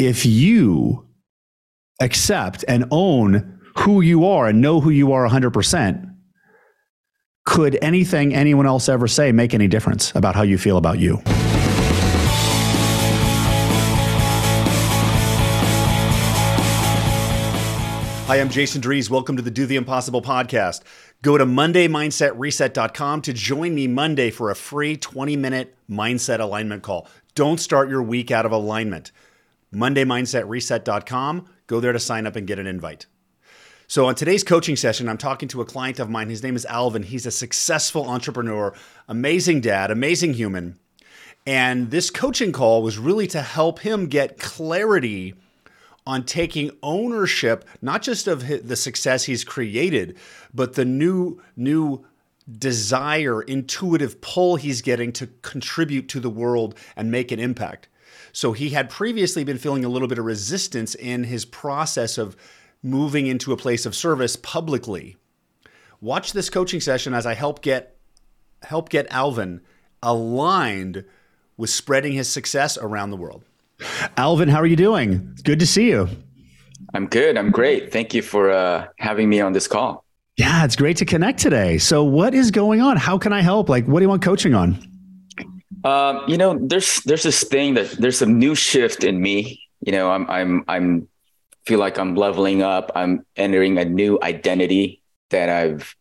if you accept and own who you are and know who you are 100%, could anything anyone else ever say make any difference about how you feel about you? Hi, I'm Jason Drees. Welcome to the Do the Impossible podcast. Go to MondayMindsetReset.com to join me Monday for a free 20 minute mindset alignment call. Don't start your week out of alignment. MondayMindsetReset.com. Go there to sign up and get an invite. So, on today's coaching session, I'm talking to a client of mine. His name is Alvin. He's a successful entrepreneur, amazing dad, amazing human. And this coaching call was really to help him get clarity on taking ownership, not just of the success he's created, but the new, new desire, intuitive pull he's getting to contribute to the world and make an impact. So he had previously been feeling a little bit of resistance in his process of moving into a place of service publicly. Watch this coaching session as I help get help get Alvin aligned with spreading his success around the world. Alvin, how are you doing? Good to see you. I'm good. I'm great. Thank you for uh, having me on this call. Yeah, it's great to connect today. So, what is going on? How can I help? Like, what do you want coaching on? Um, you know, there's there's this thing that there's a new shift in me. You know, I'm I'm I'm feel like I'm leveling up. I'm entering a new identity that I've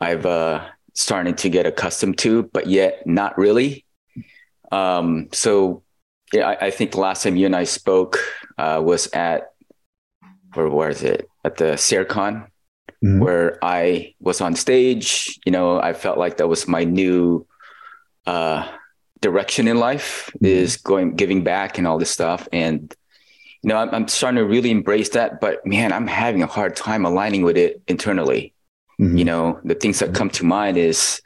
I've uh, started to get accustomed to, but yet not really. Um, so yeah, I, I, think the last time you and I spoke uh, was at where was it at the SareCon, mm-hmm. where I was on stage. You know, I felt like that was my new uh, direction in life mm-hmm. is going giving back and all this stuff and you know I'm, I'm, starting to really embrace that but man i'm having a hard time aligning with it internally mm-hmm. you know the things that come to mind is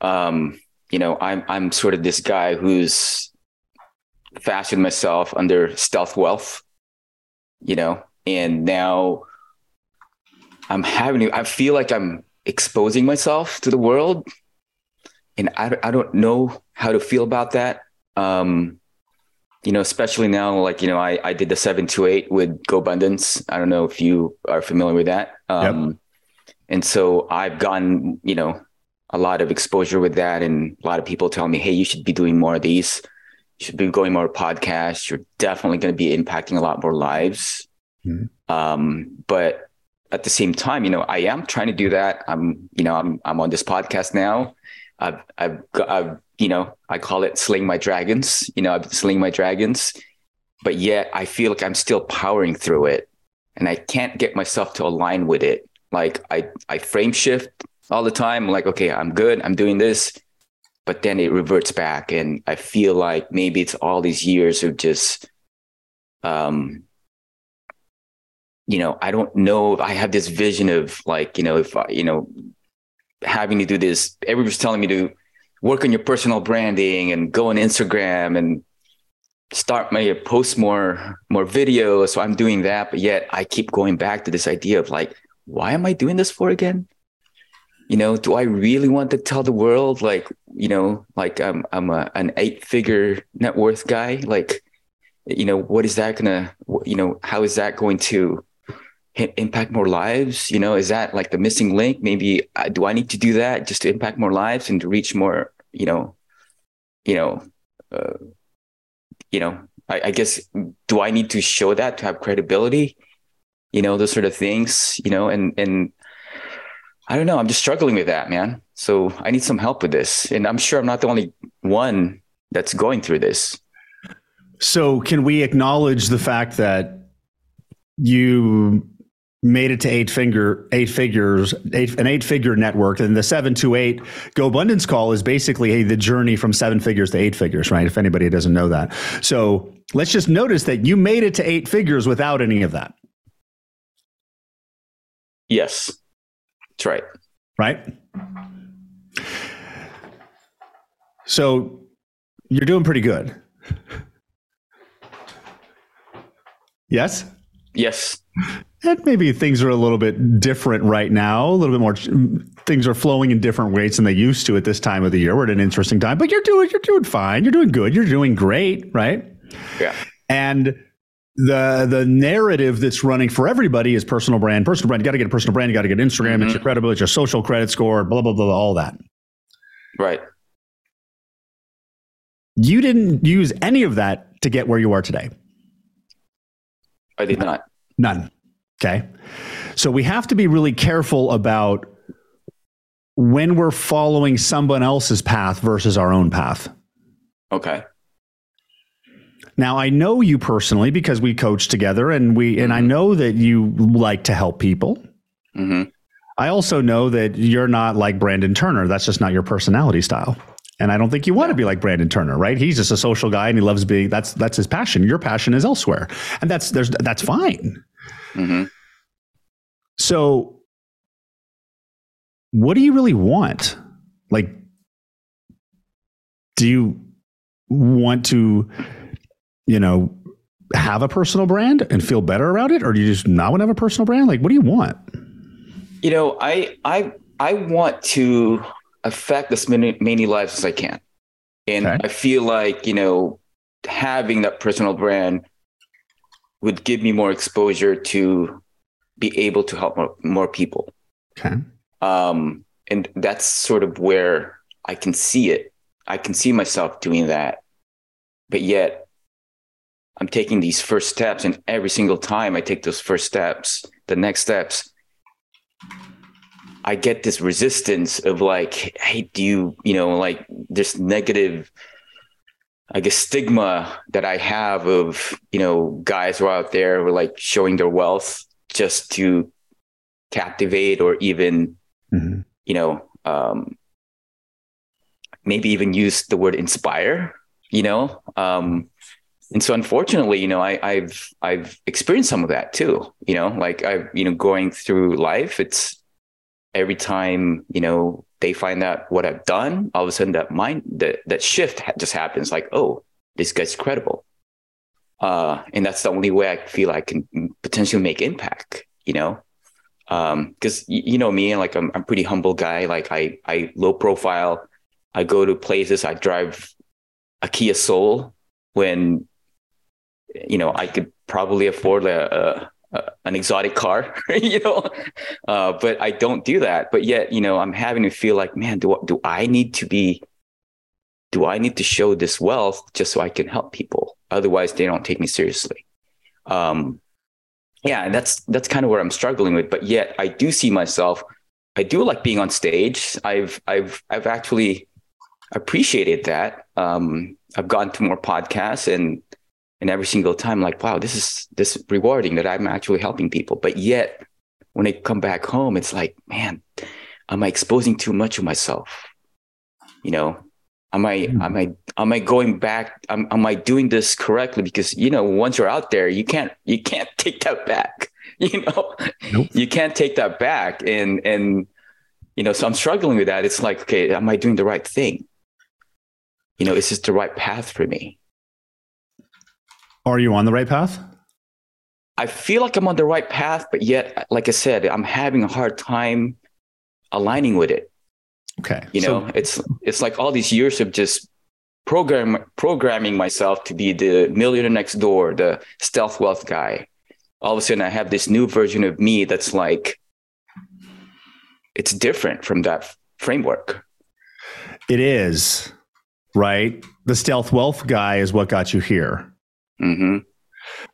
um you know i'm i'm sort of this guy who's fashioned myself under stealth wealth you know and now i'm having i feel like i'm exposing myself to the world and I, I don't know how to feel about that. Um, you know, especially now, like, you know, I, I did the seven to eight with GoBundance. I don't know if you are familiar with that. Um, yep. and so I've gotten, you know, a lot of exposure with that. And a lot of people tell me, Hey, you should be doing more of these. You should be going more podcasts. You're definitely going to be impacting a lot more lives. Mm-hmm. Um, but at the same time, you know, I am trying to do that. I'm, you know, I'm, I'm on this podcast now. I've, I've, I've, you know, I call it slaying my dragons. You know, I've been slaying my dragons, but yet I feel like I'm still powering through it, and I can't get myself to align with it. Like I, I frame shift all the time. I'm like, okay, I'm good. I'm doing this, but then it reverts back, and I feel like maybe it's all these years of just, um, you know, I don't know. I have this vision of like, you know, if I, you know, having to do this. Everybody's telling me to work on your personal branding and go on Instagram and start my post more more videos. So I'm doing that, but yet I keep going back to this idea of like, why am I doing this for again? You know, do I really want to tell the world like, you know, like I'm I'm a, an eight figure net worth guy? Like, you know, what is that gonna, you know, how is that going to impact more lives you know is that like the missing link? Maybe uh, do i need to do that just to impact more lives and to reach more you know you know uh, you know I, I, guess do i need to show that to have credibility? You know those sort of things you know and and i don't know i'm just struggling with that man. So i need some help with this and i'm sure i'm not the only one that's going through this. So can we acknowledge the fact that you made it to eight finger eight figures eight, an eight figure network. And the seven to eight GoBundance call is basically hey, the journey from seven figures to eight figures right? If anybody doesn't know that. So let's just notice that you made it to eight figures without any of that. Yes. That's right. Right? So you're doing pretty good. Yes? Yes and maybe things are a little bit different right now. A little bit more things are flowing in different ways than they used to at this time of the year. We're at an interesting time, but you're doing you're doing fine. You're doing good. You're doing great, right? Yeah. And the the narrative that's running for everybody is personal brand, personal brand. You got to get a personal brand. You got to get Instagram. Mm-hmm. It's your credibility, it's your social credit score, blah blah blah, all that. Right. You didn't use any of that to get where you are today. I did not. None. Okay. So we have to be really careful about when we're following someone else's path versus our own path. Okay. Now I know you personally because we coach together, and we mm-hmm. and I mm-hmm. know that you like to help people. Mm-hmm. I also know that you're not like Brandon Turner. That's just not your personality style. And I don't think you want to be like Brandon Turner, right? He's just a social guy and he loves being that's that's his passion. Your passion is elsewhere. And that's there's that's fine. Mm-hmm. So what do you really want? Like do you want to you know, have a personal brand and feel better about it, or do you just not want to have a personal brand? Like, what do you want? You know, I I I want to affect as many many lives as I can, and okay. I feel like you know having that personal brand would give me more exposure to be able to help more, more people. Okay. Um, and that's sort of where I can see it. I can see myself doing that, but yet I'm taking these first steps, and every single time I take those first steps, the next steps, I get this resistance of like, hey, do you, you know, like this negative, I guess, stigma that I have of, you know, guys who are out there who are like showing their wealth just to captivate or even, mm-hmm. you know, um, maybe even use the word inspire, you know, um, and so unfortunately, you know, I, I've I've experienced some of that too. You know, like I, you know, going through life, it's every time you know they find out what I've done, all of a sudden that mind that that shift just happens. Like, oh, this guy's credible, uh, and that's the only way I feel I can potentially make impact. You know, because um, you know me, like I'm I'm pretty humble guy. Like I I low profile. I go to places. I drive a Kia Soul when you know, I could probably afford a, a, an exotic car, you know, uh, but I don't do that. But yet, you know, I'm having to feel like, man, do do I need to be? Do I need to show this wealth just so I can help people? Otherwise, they don't take me seriously. Um, yeah, that's that's kind of where I'm struggling with. But yet, I do see myself. I do like being on stage. I've I've I've actually appreciated that. Um, I've gone to more podcasts and and every single time like wow this is this rewarding that i'm actually helping people. But yet when i come back home it's like man am i exposing too much of myself? You know am i mm. am i am i going back am, am i doing this correctly? Because you know once you're out there you can't you can't take that back you know? Nope. you can't take that back. And and you know so i'm struggling with that. It's like okay am i doing the right thing? You know is this the right path for me are you on the right path? I feel like I'm on the right path, but yet, like I said, I'm having a hard time aligning with it. Okay. You so, know, it's it's like all these years of just program programming myself to be the millionaire next door, the stealth wealth guy. All of a sudden I have this new version of me that's like it's different from that framework. It is, right? The stealth wealth guy is what got you here. Mm-hmm.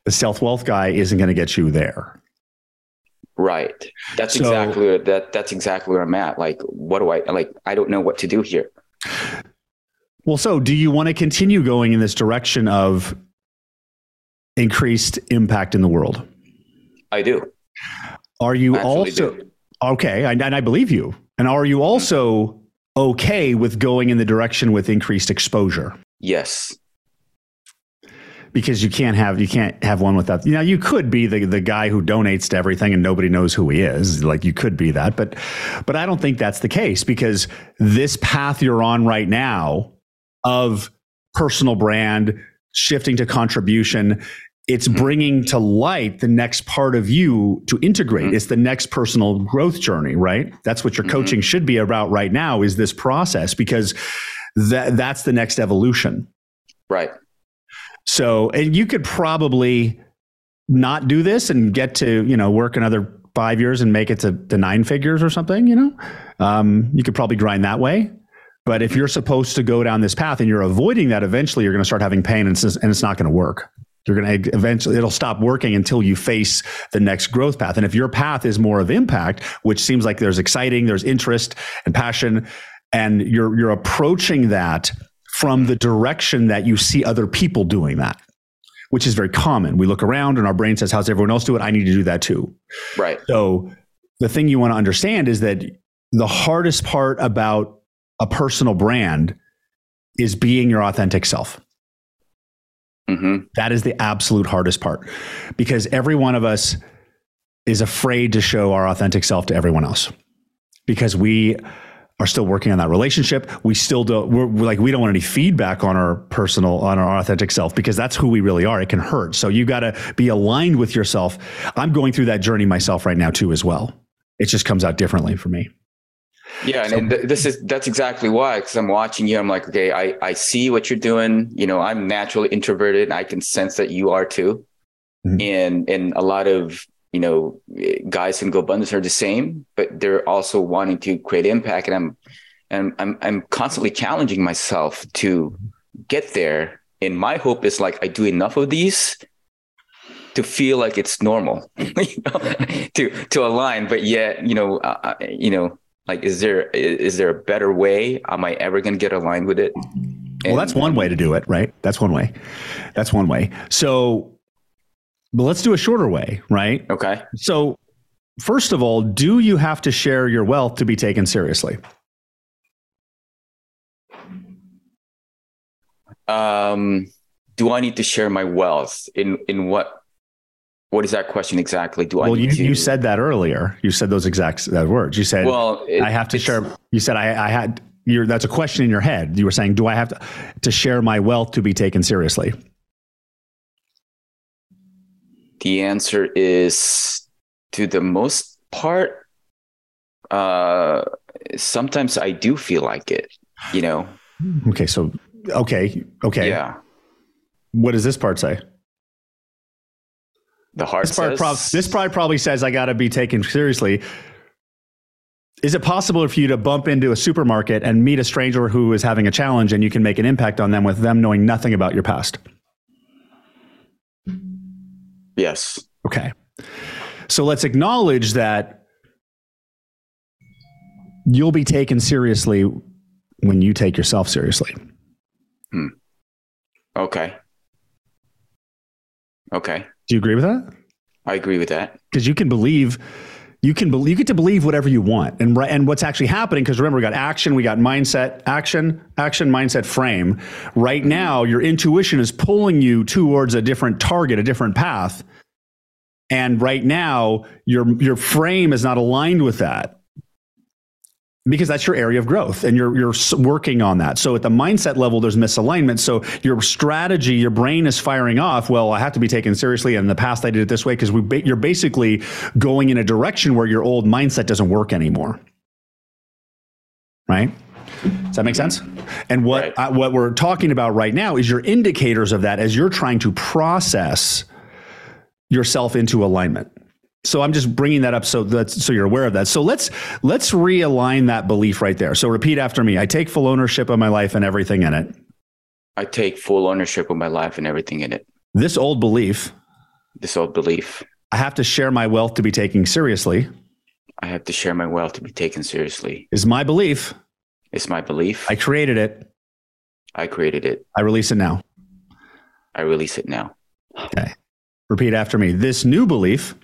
The stealth wealth guy isn't going to get you there. Right. That's so, exactly that. That's exactly where I'm at. Like, what do I like? I don't know what to do here. Well, so do you want to continue going in this direction of increased impact in the world? I do. Are you also do. okay? And, and I believe you. And are you also okay with going in the direction with increased exposure? Yes because you can't have you can't have one without you know you could be the the guy who donates to everything and nobody knows who he is like you could be that but but I don't think that's the case because this path you're on right now of personal brand shifting to contribution it's mm-hmm. bringing to light the next part of you to integrate mm-hmm. it's the next personal growth journey right that's what your mm-hmm. coaching should be about right now is this process because that that's the next evolution right so, and you could probably not do this and get to, you know, work another five years and make it to, the nine figures or something, you know, um, you could probably grind that way. But if you're supposed to go down this path and you're avoiding that, eventually you're going to start having pain and it's, and it's not going to work. You're going to eventually, it'll stop working until you face the next growth path. And if your path is more of impact, which seems like there's exciting, there's interest and passion, and you're, you're approaching that from the direction that you see other people doing that, which is very common. We look around and our brain says, How's everyone else do it? I need to do that too. Right. So the thing you want to understand is that the hardest part about a personal brand is being your authentic self. Mm-hmm. That is the absolute hardest part because every one of us is afraid to show our authentic self to everyone else because we are still working on that relationship. We still don't, we're, we're, like, we don't want any feedback on our personal, on our authentic self because that's who we really are. It can hurt. So you got to be aligned with yourself. I'm going through that journey myself right now too, as well. It just comes out differently for me. Yeah, so, and th- this is that's exactly why. Because I'm watching you, I'm like, okay, I I see what you're doing. You know, I'm naturally introverted. I can sense that you are too, mm-hmm. and and a lot of you know guys in GoBundance are the same, but they're also wanting to create impact. And I'm and I'm I'm constantly challenging myself to get there. And my hope is like I do enough of these to feel like it's normal, you know, to to align. But yet, you know, uh, you know like, is there is there a better way? Am I ever going to get aligned with it? And, well, that's one way to do it, right? That's one way. That's one way. So, but let's do a shorter way, right? Okay. So, first of all, do you have to share your wealth to be taken seriously? Um, do I need to share my wealth in in what what is that question exactly? Do well, I? Well, you, to... you said that earlier. You said those exact that words. You said, "Well, it, I have to share." You said, "I, I had." You're, that's a question in your head. You were saying, "Do I have to to share my wealth to be taken seriously?" The answer is, to the most part, uh, sometimes I do feel like it. You know. Okay. So. Okay. Okay. Yeah. What does this part say? the heart this part, prob- this part probably says I got to be taken seriously. Is it possible for you to bump into a supermarket and meet a stranger who is having a challenge and you can make an impact on them with them knowing nothing about your past? Yes. Okay. So let's acknowledge that you'll be taken seriously when you take yourself seriously. Hmm. Okay. Okay. Do you agree with that? I agree with that. Because you can believe you can believe you get to believe whatever you want. And and what's actually happening because remember we got action we got mindset action action mindset frame. Right now your intuition is pulling you towards a different target a different path. And right now your your frame is not aligned with that because that's your area of growth and you're you're working on that. So at the mindset level there's misalignment. So your strategy, your brain is firing off, well, I have to be taken seriously and in the past I did it this way because we ba- you're basically going in a direction where your old mindset doesn't work anymore. Right? Does that make sense? And what right. what we're talking about right now is your indicators of that as you're trying to process yourself into alignment. So I'm just bringing that up so that so you're aware of that. So let's let's realign that belief right there. So repeat after me. I take full ownership of my life and everything in it. I take full ownership of my life and everything in it. This old belief. This old belief. I have to share my wealth to be taken seriously. I have to share my wealth to be taken seriously. Is my belief. It's my belief. I created it. I created it. I release it now. I release it now. Okay. Repeat after me. This new belief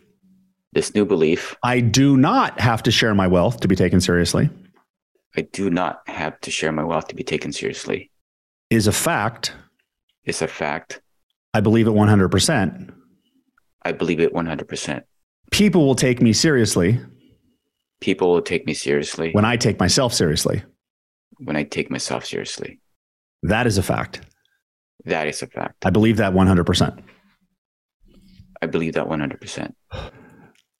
this new belief. I do not have to share my wealth to be taken seriously. I do not have to share my wealth to be taken seriously. Is a fact. It's a fact. I believe it 100%. I believe it 100%. People will take me seriously. People will take me seriously. When I take myself seriously. When I take myself seriously. That is a fact. That is a fact. I believe that 100%. I believe that 100%.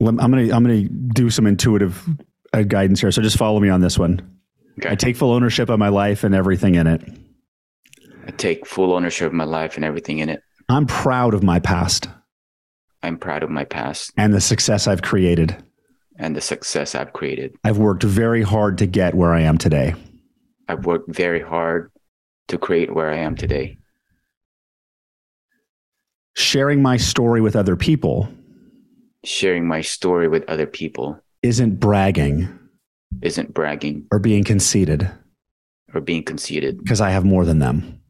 I'm gonna I'm gonna do some intuitive uh, guidance here. So just follow me on this one. Okay. I take full ownership of my life and everything in it. I take full ownership of my life and everything in it. I'm proud of my past. I'm proud of my past and the success I've created. and the success I've created. I've worked very hard to get where I am today. I've worked very hard to create where I am today. Sharing my story with other people Sharing my story with other people isn't bragging isn't bragging or being conceited or being conceited because I have more than them.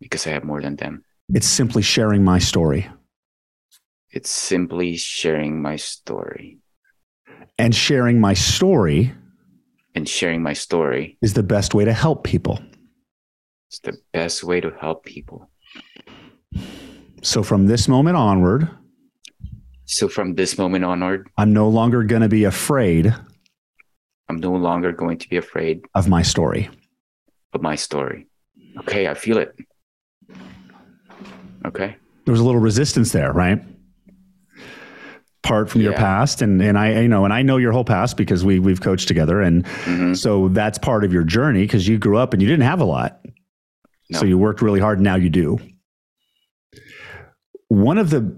because I have more than them. It's simply sharing my story. It's simply sharing my story. And sharing my story And sharing my story is the best way to help people. it's the best way to help people. So from this moment onward, So from this moment onward, I'm no longer going to be afraid I'm no longer going to be afraid of my story. of my story. Okay, I feel it. Okay. There was a little resistance there, right? Part from your past, and and I you know, and I know your whole past because we we've coached together, and Mhm. so that's part of your journey because you grew up and you didn't have a lot, No. so you worked really hard. Now you do. One of the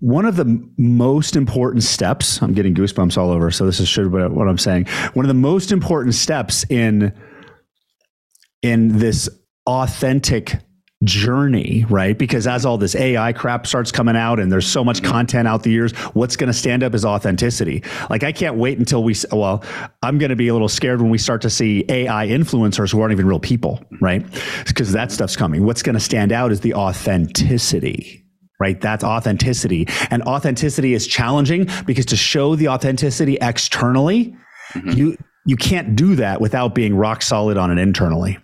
one of the most important steps. I'm getting goosebumps all over. So this is should what what I'm saying. One of the most important steps in in this authentic journey, right? Because as all this AI crap starts coming out and there's so much content out the years, what's going to stand up is authenticity. Like I can't wait until we, well, I'm going to be a little scared when we start to see AI influencers who aren't even real people, right? Because that stuff's coming. What's going to stand out is the authenticity. Right, that's authenticity, and authenticity is challenging because to show the authenticity externally, mm-hmm. you you can't do that without being rock solid on it internally.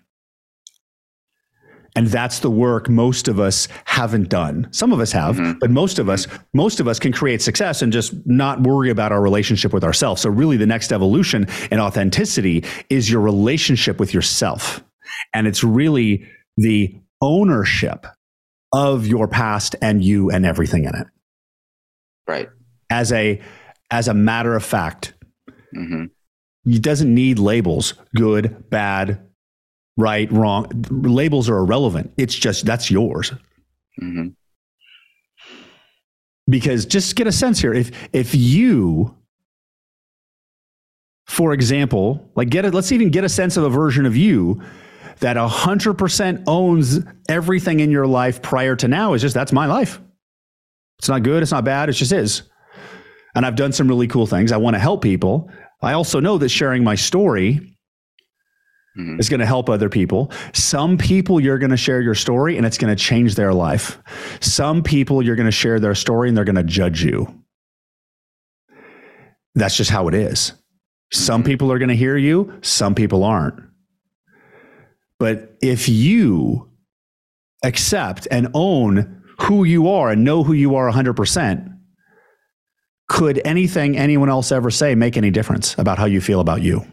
And that's the work most of us haven't done. Some of us have, mm-hmm. but most of us, most of us can create success and just not worry about our relationship with ourselves. So really the next evolution in authenticity is your relationship with yourself. And it's really the ownership of your past and you and everything in it. Right. As a as a matter of fact, hmm it doesn't need labels good bad right wrong. Labels are irrelevant. It's just that's yours. Hmm because just get a sense here. If if you for example like get it let's even get a sense of a version of you that 100% owns everything in your life prior to now is just that's my life it's not good it's not bad it just is and i've done some really cool things i want to help people i also know that sharing my story hmm is going to help other people. Some people you're going to share your story and it's going to change their life. Some people you're going to share their story and they're going to judge you. That's just how it is. Some people are going to hear you, some people aren't. But if you accept and own who you are and know who you are 100%, could anything anyone else ever say make any difference about how you feel about you?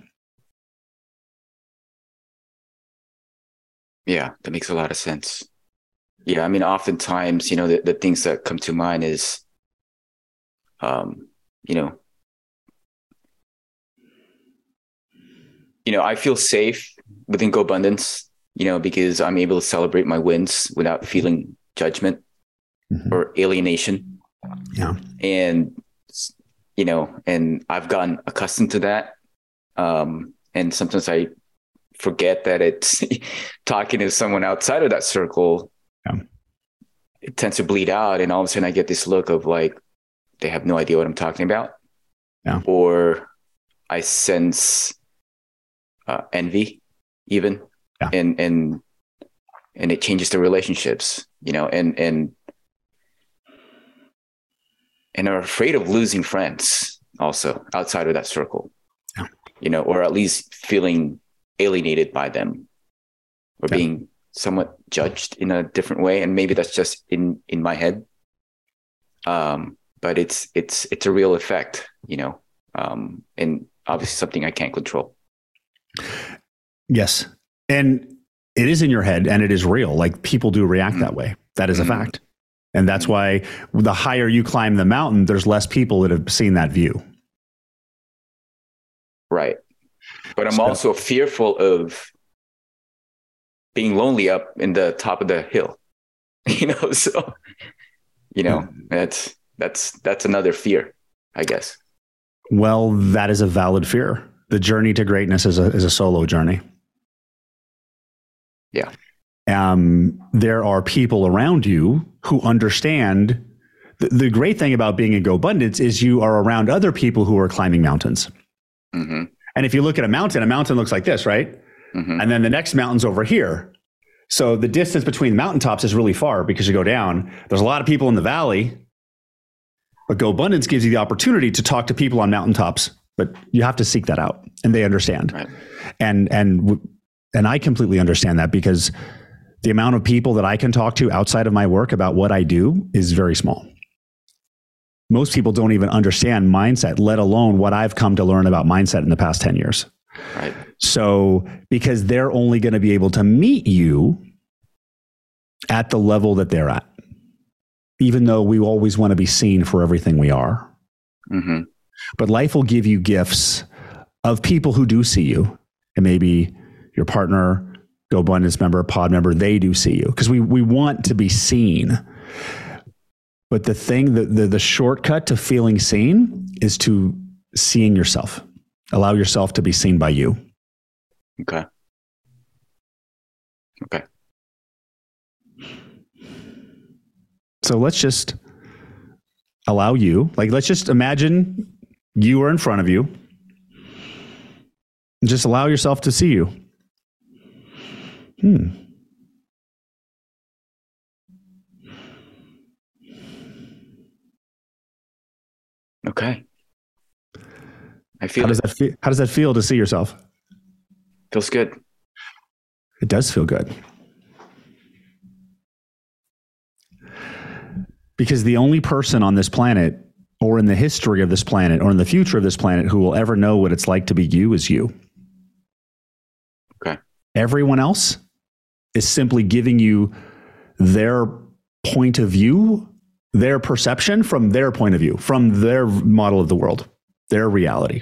Yeah, that makes a lot of sense. Yeah, I mean, oftentimes, you know, the, the things that come to mind is, um, you know, you know, I feel safe within GoBundance, you know, because I'm able to celebrate my wins without feeling judgment Mhm. or alienation. Yeah. and you know and i've gotten accustomed to that um and sometimes i forget that it's talking to someone outside of that circle Yeah. it tends to bleed out and all of a sudden i get this look of like they have no idea what i'm talking about Yeah. or i sense uh, envy even Yeah. and and and it changes the relationships you know and and and are afraid of losing friends also outside of that circle Yeah. you know or at least feeling alienated by them or Yeah. being somewhat judged in a different way and maybe that's just in in my head um but it's it's it's a real effect you know um and obviously something i can't control Yes. And it is in your head and it is real. Like people do react that way. That is a Mhm. fact. And that's why the higher you climb the mountain, there's less people that have seen that view. right but i'm So- also fearful of being lonely up in the top of the hill you know so you know, that's that's that's another fear, I guess. Well, that is a valid fear. The journey to greatness is a is a solo journey. Yeah. Um, there are people around you who understand. The, the great thing about being in GoBundance is you are around other people who are climbing mountains. hmm And if you look at a mountain, a mountain looks like this, right? hmm And then the next mountain's over here. So the distance between the mountaintops is really far because you go down. There's a lot of people in the valley, but GoBundance gives you the opportunity to talk to people on mountaintops. But you have to seek that out, and they understand. Right. And and w- and I completely understand that because the amount of people that I can talk to outside of my work about what I do is very small. Most people don't even understand mindset, let alone what I've come to learn about mindset in the past 10 years. Right. So, because they're only going to be able to meet you at the level that they're at, even though we always want to be seen for everything we are. hmm But life will give you gifts of people who do see you. And maybe your partner, Go GoBundance member, pod member, they do see you because we, we want to be seen. But the thing, the, the, the shortcut to feeling seen is to seeing yourself. Allow yourself to be seen by you. Okay. Okay. So let's just allow you, like, let's just imagine you are in front of you. Just allow yourself to see you. Hmm. Okay. I feel How does it. that feel? How does that feel to see yourself? feels good. It does feel good. Because the only person on this planet, or in the history of this planet, or in the future of this planet, who will ever know what it's like to be you is you. Okay. Everyone else is simply giving you their point of view, their perception from their point of view, from their model of the world, their reality.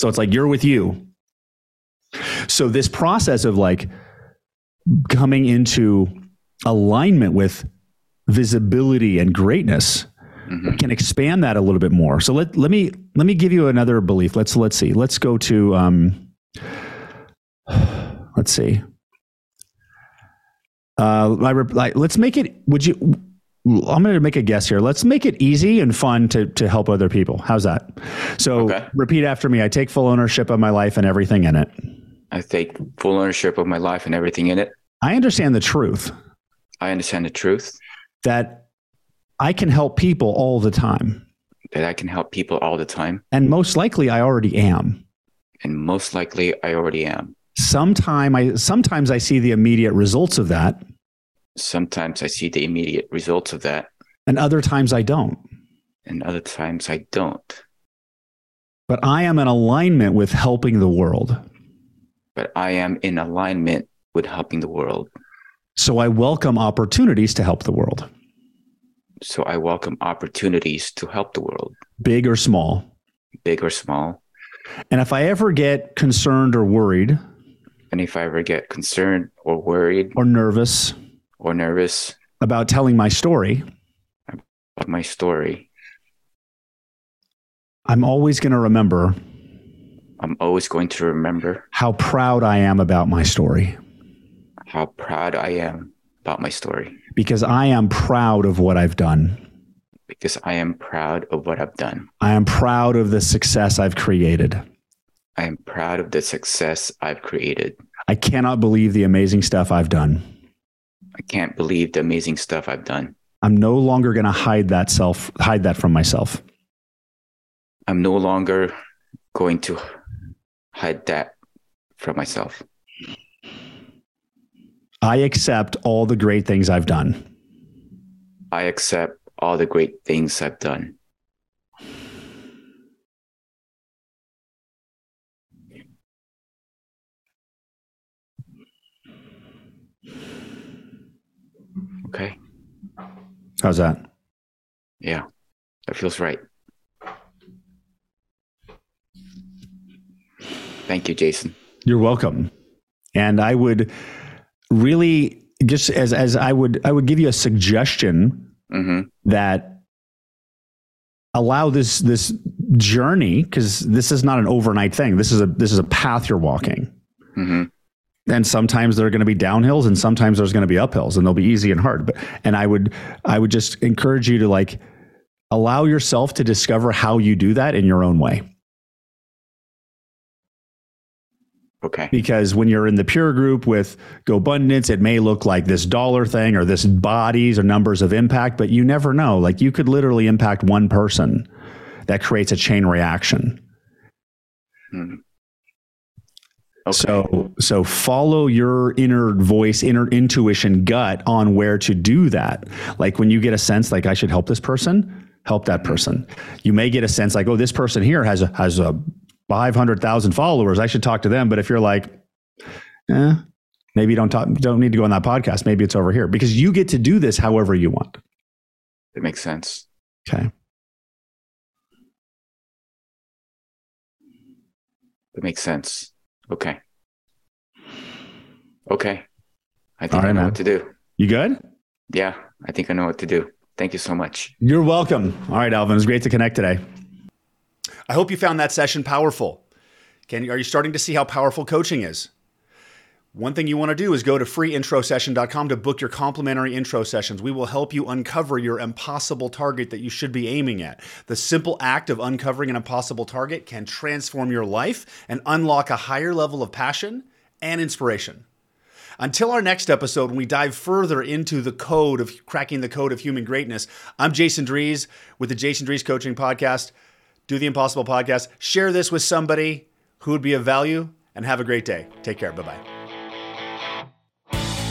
So it's like you're with you. So this process of like coming into alignment with visibility and greatness hmm can expand that a little bit more. So let let me let me give you another belief. Let's let's see. Let's go to um let's see. Uh I, rep- like, let's make it would you I'm going to make a guess here. Let's make it easy and fun to to help other people. How's that? So Okay. repeat after me. I take full ownership of my life and everything in it. I take full ownership of my life and everything in it. I understand the truth I understand the truth that I can help people all the time. that I can help people all the time. And most likely I already am. And most likely I already am. Sometime I sometimes I see the immediate results of that, Sometimes I see the immediate results of that, and other times I don't. and other times I don't. But I am in alignment with helping the world. But I am in alignment with helping the world. So I welcome opportunities to help the world, So I welcome opportunities to help the world, big or small. big or small. And if I ever get concerned or worried And if I ever get concerned or worried or nervous or nervous about telling my story, about my story, I'm always going to remember I'm always going to remember how proud I am about my story how proud I am about my story because I am proud of what I've done. because I am proud of what I've done. I am proud of the success I've created. I am proud of the success I've created. I cannot believe the amazing stuff I've done. I can't believe the amazing stuff I've done. I'm no longer going to hide that self, hide that from myself. I'm no longer going to hide that from myself. I accept all the great things I've done. I accept all the great things I've done. Okay. How's that? Yeah. That feels right. Thank you, Jason. You're welcome. And I would really just as as I would I would give you a suggestion hmm that allow this this journey because this is not an overnight thing. This is a this is a path you're walking. hmm and sometimes there are going to be downhills and sometimes there's going to be uphills and they'll be easy and hard but and i would i would just encourage you to like allow yourself to discover how you do that in your own way Okay. because when you're in the pure group with GoBundance, it may look like this dollar thing or this bodies or numbers of impact, but you never know. Like you could literally impact one person that creates a chain reaction. Mhm. Okay. So so follow your inner voice, inner intuition, gut on where to do that. Like when you get a sense like I should help this person, help that person. You may get a sense like oh this person here has a has a 500,000 followers, I should talk to them, but if you're like eh, maybe don't talk don't need to go on that podcast, maybe it's over here because you get to do this however you want. It makes sense. Okay. That makes sense. Okay. Okay. I think All right, I know man. what to do. You good? Yeah, I think I know what to do. Thank you so much. You're welcome. All right, Alvin, it was great to connect today. I hope you found that session powerful. Can are you starting to see how powerful coaching is? One thing you want to do is go to freeintrosession.com to book your complimentary intro sessions. We will help you uncover your impossible target that you should be aiming at. The simple act of uncovering an impossible target can transform your life and unlock a higher level of passion and inspiration. Until our next episode, when we dive further into the code of cracking the code of human greatness, I'm Jason Drees with the Jason Drees Coaching Podcast. Do the Impossible Podcast. Share this with somebody who would be of value and have a great day. Take care. Bye bye.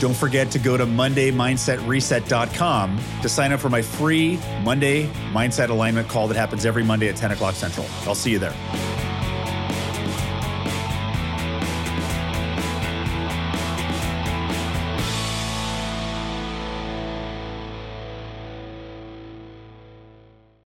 Don't forget to go to MondayMindsetReset.com to sign up for my free Monday Mindset Alignment call that happens every Monday at 10 o'clock Central. I'll see you there.